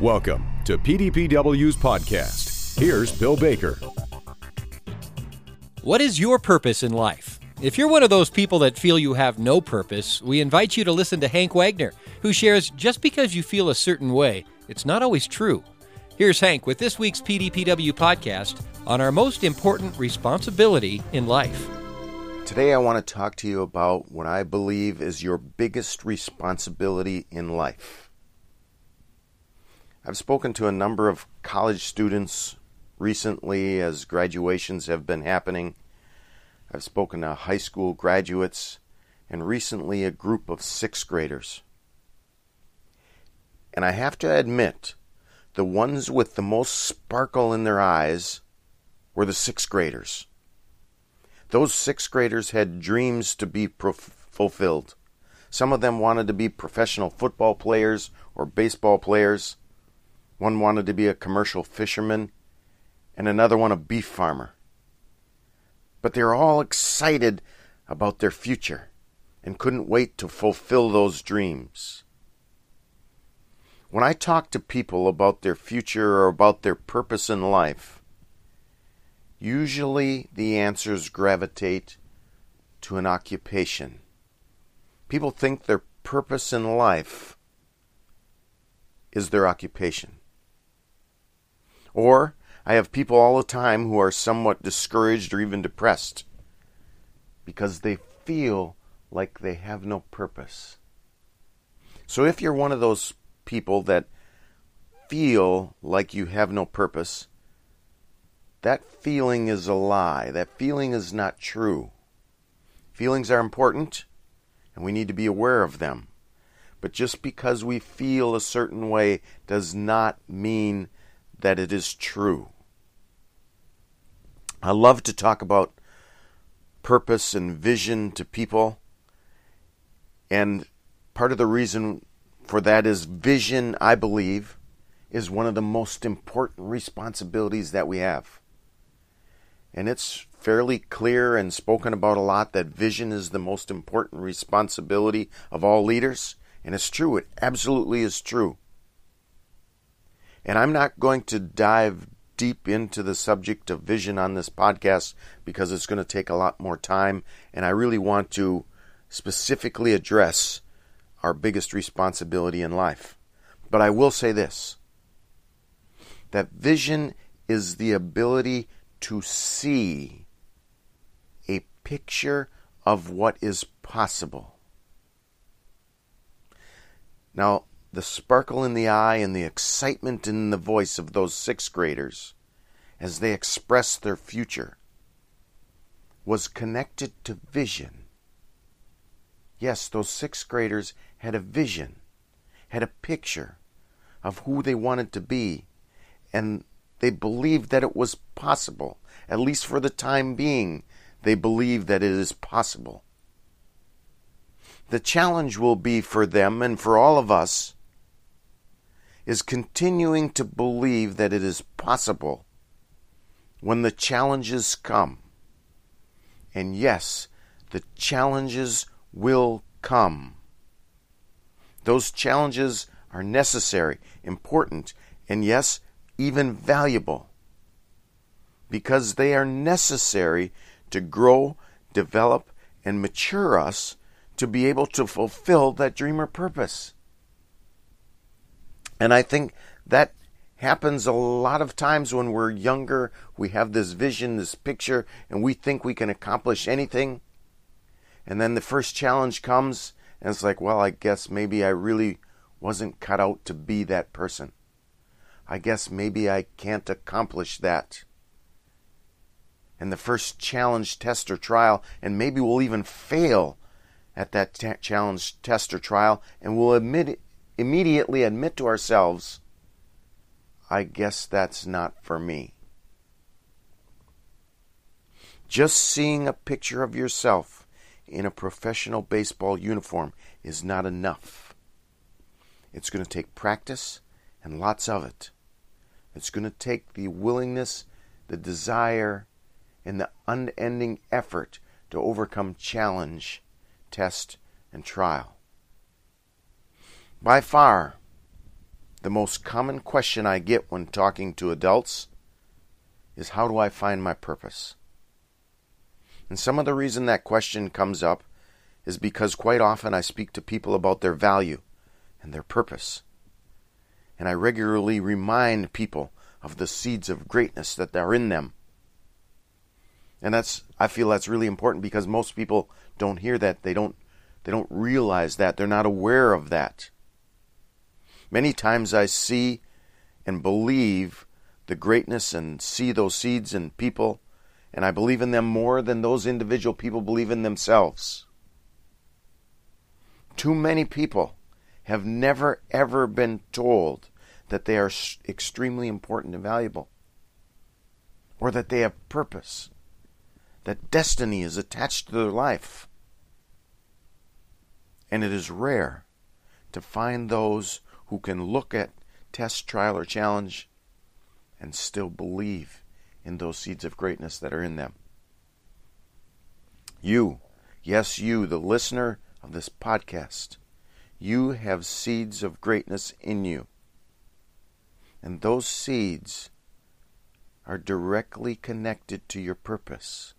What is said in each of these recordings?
Welcome to PDPW's podcast. Here's Bill Baker. What is your purpose in life? If you're one of those people that feel you have no purpose, we invite you to listen to Hank Wagner, who shares just because you feel a certain way, it's not always true. Here's Hank with this week's PDPW podcast on our most important responsibility in life. Today, I want to talk to you about what I believe is your biggest responsibility in life. I've spoken to a number of college students recently as graduations have been happening. I've spoken to high school graduates and recently a group of sixth graders. And I have to admit, the ones with the most sparkle in their eyes were the sixth graders. Those sixth graders had dreams to be fulfilled. Some of them wanted to be professional football players or baseball players. One wanted to be a commercial fisherman, and another one a beef farmer. But they were all excited about their future and couldn't wait to fulfill those dreams. When I talk to people about their future or about their purpose in life, usually the answers gravitate to an occupation. People think their purpose in life is their occupation. Or I have people all the time who are somewhat discouraged or even depressed because they feel like they have no purpose. So if you're one of those people that feel like you have no purpose, that feeling is a lie. That feeling is not true. Feelings are important, and we need to be aware of them. But just because we feel a certain way does not mean that it is true. I love to talk about purpose and vision to people. And part of the reason for that is vision, I believe, is one of the most important responsibilities that we have. And it's fairly clear and spoken about a lot that vision is the most important responsibility of all leaders. And it's true, it absolutely is true. And I'm not going to dive deep into the subject of vision on this podcast because it's going to take a lot more time. And I really want to specifically address our biggest responsibility in life. But I will say this that vision is the ability to see a picture of what is possible. Now, the sparkle in the eye and the excitement in the voice of those sixth graders as they expressed their future was connected to vision. Yes, those sixth graders had a vision, had a picture of who they wanted to be, and they believed that it was possible. At least for the time being, they believe that it is possible. The challenge will be for them and for all of us is continuing to believe that it is possible when the challenges come. And yes, the challenges will come. Those challenges are necessary, important, and yes, even valuable because they are necessary to grow, develop, and mature us to be able to fulfill that dream or purpose. And I think that happens a lot of times when we're younger. We have this vision, this picture, and we think we can accomplish anything. And then the first challenge comes, and it's like, well, I guess maybe I really wasn't cut out to be that person. I guess maybe I can't accomplish that. And the first challenge, test, or trial, and maybe we'll even fail at that t- challenge, test, or trial, and we'll admit immediately admit to ourselves, I guess that's not for me. Just seeing a picture of yourself in a professional baseball uniform is not enough. It's going to take practice and lots of it. It's going to take the willingness, the desire, and the unending effort to overcome challenge, test, and trial. By far, the most common question I get when talking to adults is how do I find my purpose? And some of the reason that question comes up is because quite often I speak to people about their value and their purpose. And I regularly remind people of the seeds of greatness that are in them. And that's I feel that's really important because most people don't hear that. They don't they don't realize that. They're not aware of that. Many times I see and believe the greatness and see those seeds in people, and I believe in them more than those individual people believe in themselves. Too many people have never ever been told that they are extremely important and valuable, or that they have purpose, that destiny is attached to their life. And it is rare to find those who can look at test, trial, or challenge and still believe in those seeds of greatness that are in them. You, yes, you, the listener of this podcast, you have seeds of greatness in you. And those seeds are directly connected to your purpose.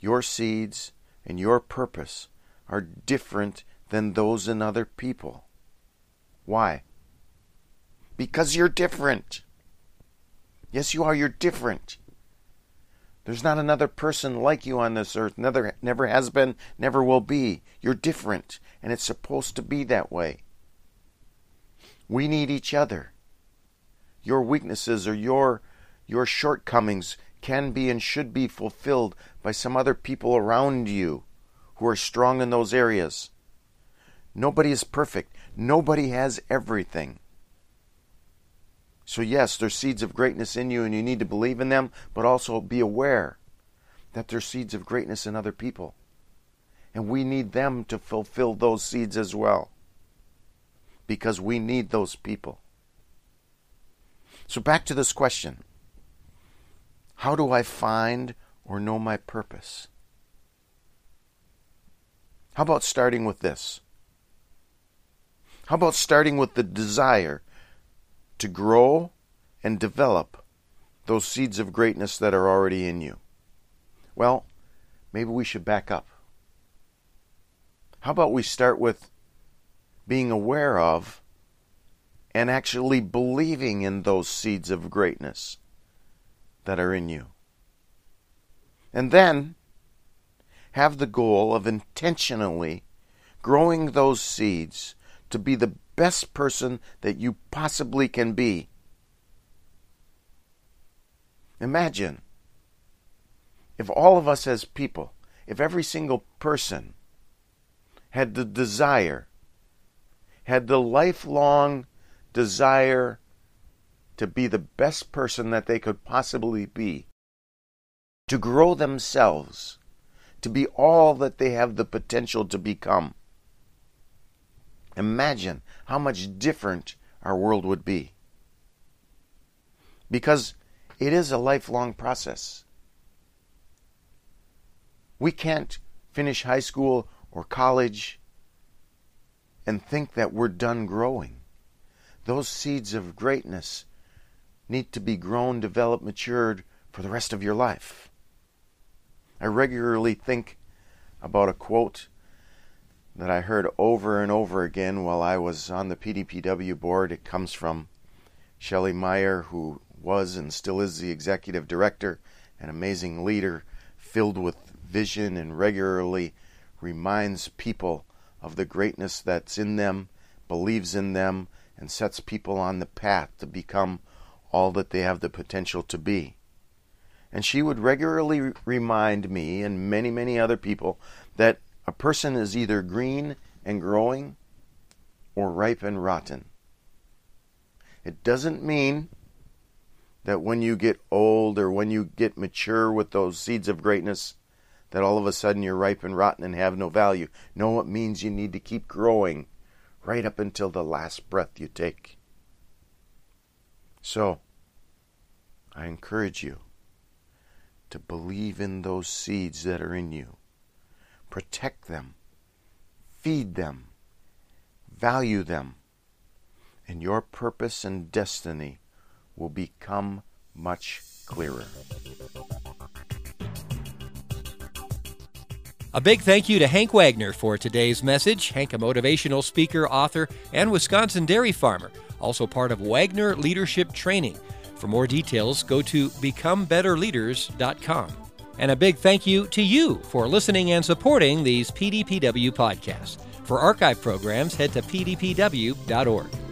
Your seeds and your purpose are different than those in other people. Why? Because you're different. Yes, you are. You're different. There's not another person like you on this earth. Never, never has been, never will be. You're different, and it's supposed to be that way. We need each other. Your weaknesses or your your shortcomings can be and should be fulfilled by some other people around you who are strong in those areas. Nobody is perfect. Nobody has everything. So, yes, there's seeds of greatness in you, and you need to believe in them, but also be aware that there's seeds of greatness in other people. And we need them to fulfill those seeds as well. Because we need those people. So, back to this question How do I find or know my purpose? How about starting with this? How about starting with the desire to grow and develop those seeds of greatness that are already in you? Well, maybe we should back up. How about we start with being aware of and actually believing in those seeds of greatness that are in you? And then have the goal of intentionally growing those seeds to be the best person that you possibly can be. Imagine if all of us as people, if every single person had the desire, had the lifelong desire to be the best person that they could possibly be, to grow themselves, to be all that they have the potential to become. Imagine how much different our world would be. Because it is a lifelong process. We can't finish high school or college and think that we're done growing. Those seeds of greatness need to be grown, developed, matured for the rest of your life. I regularly think about a quote that I heard over and over again while I was on the PDPW board. It comes from Shelly Mayer, who was and still is the executive director, an amazing leader filled with vision and regularly reminds people of the greatness that's in them, believes in them, and sets people on the path to become all that they have the potential to be. And she would regularly remind me and many, many other people that a person is either green and growing or ripe and rotten. It doesn't mean that when you get old or when you get mature with those seeds of greatness, that all of a sudden you're ripe and rotten and have no value. No, it means you need to keep growing right up until the last breath you take. So, I encourage you to believe in those seeds that are in you protect them, feed them, value them, and your purpose and destiny will become much clearer. A big thank you to Hank Wagner for today's message. Hank, a motivational speaker, author, and Wisconsin dairy farmer, also part of Wagner Leadership Training. For more details, go to becomebetterleaders.com. And a big thank you to you for listening and supporting these PDPW podcasts. For archive programs, head to pdpw.org.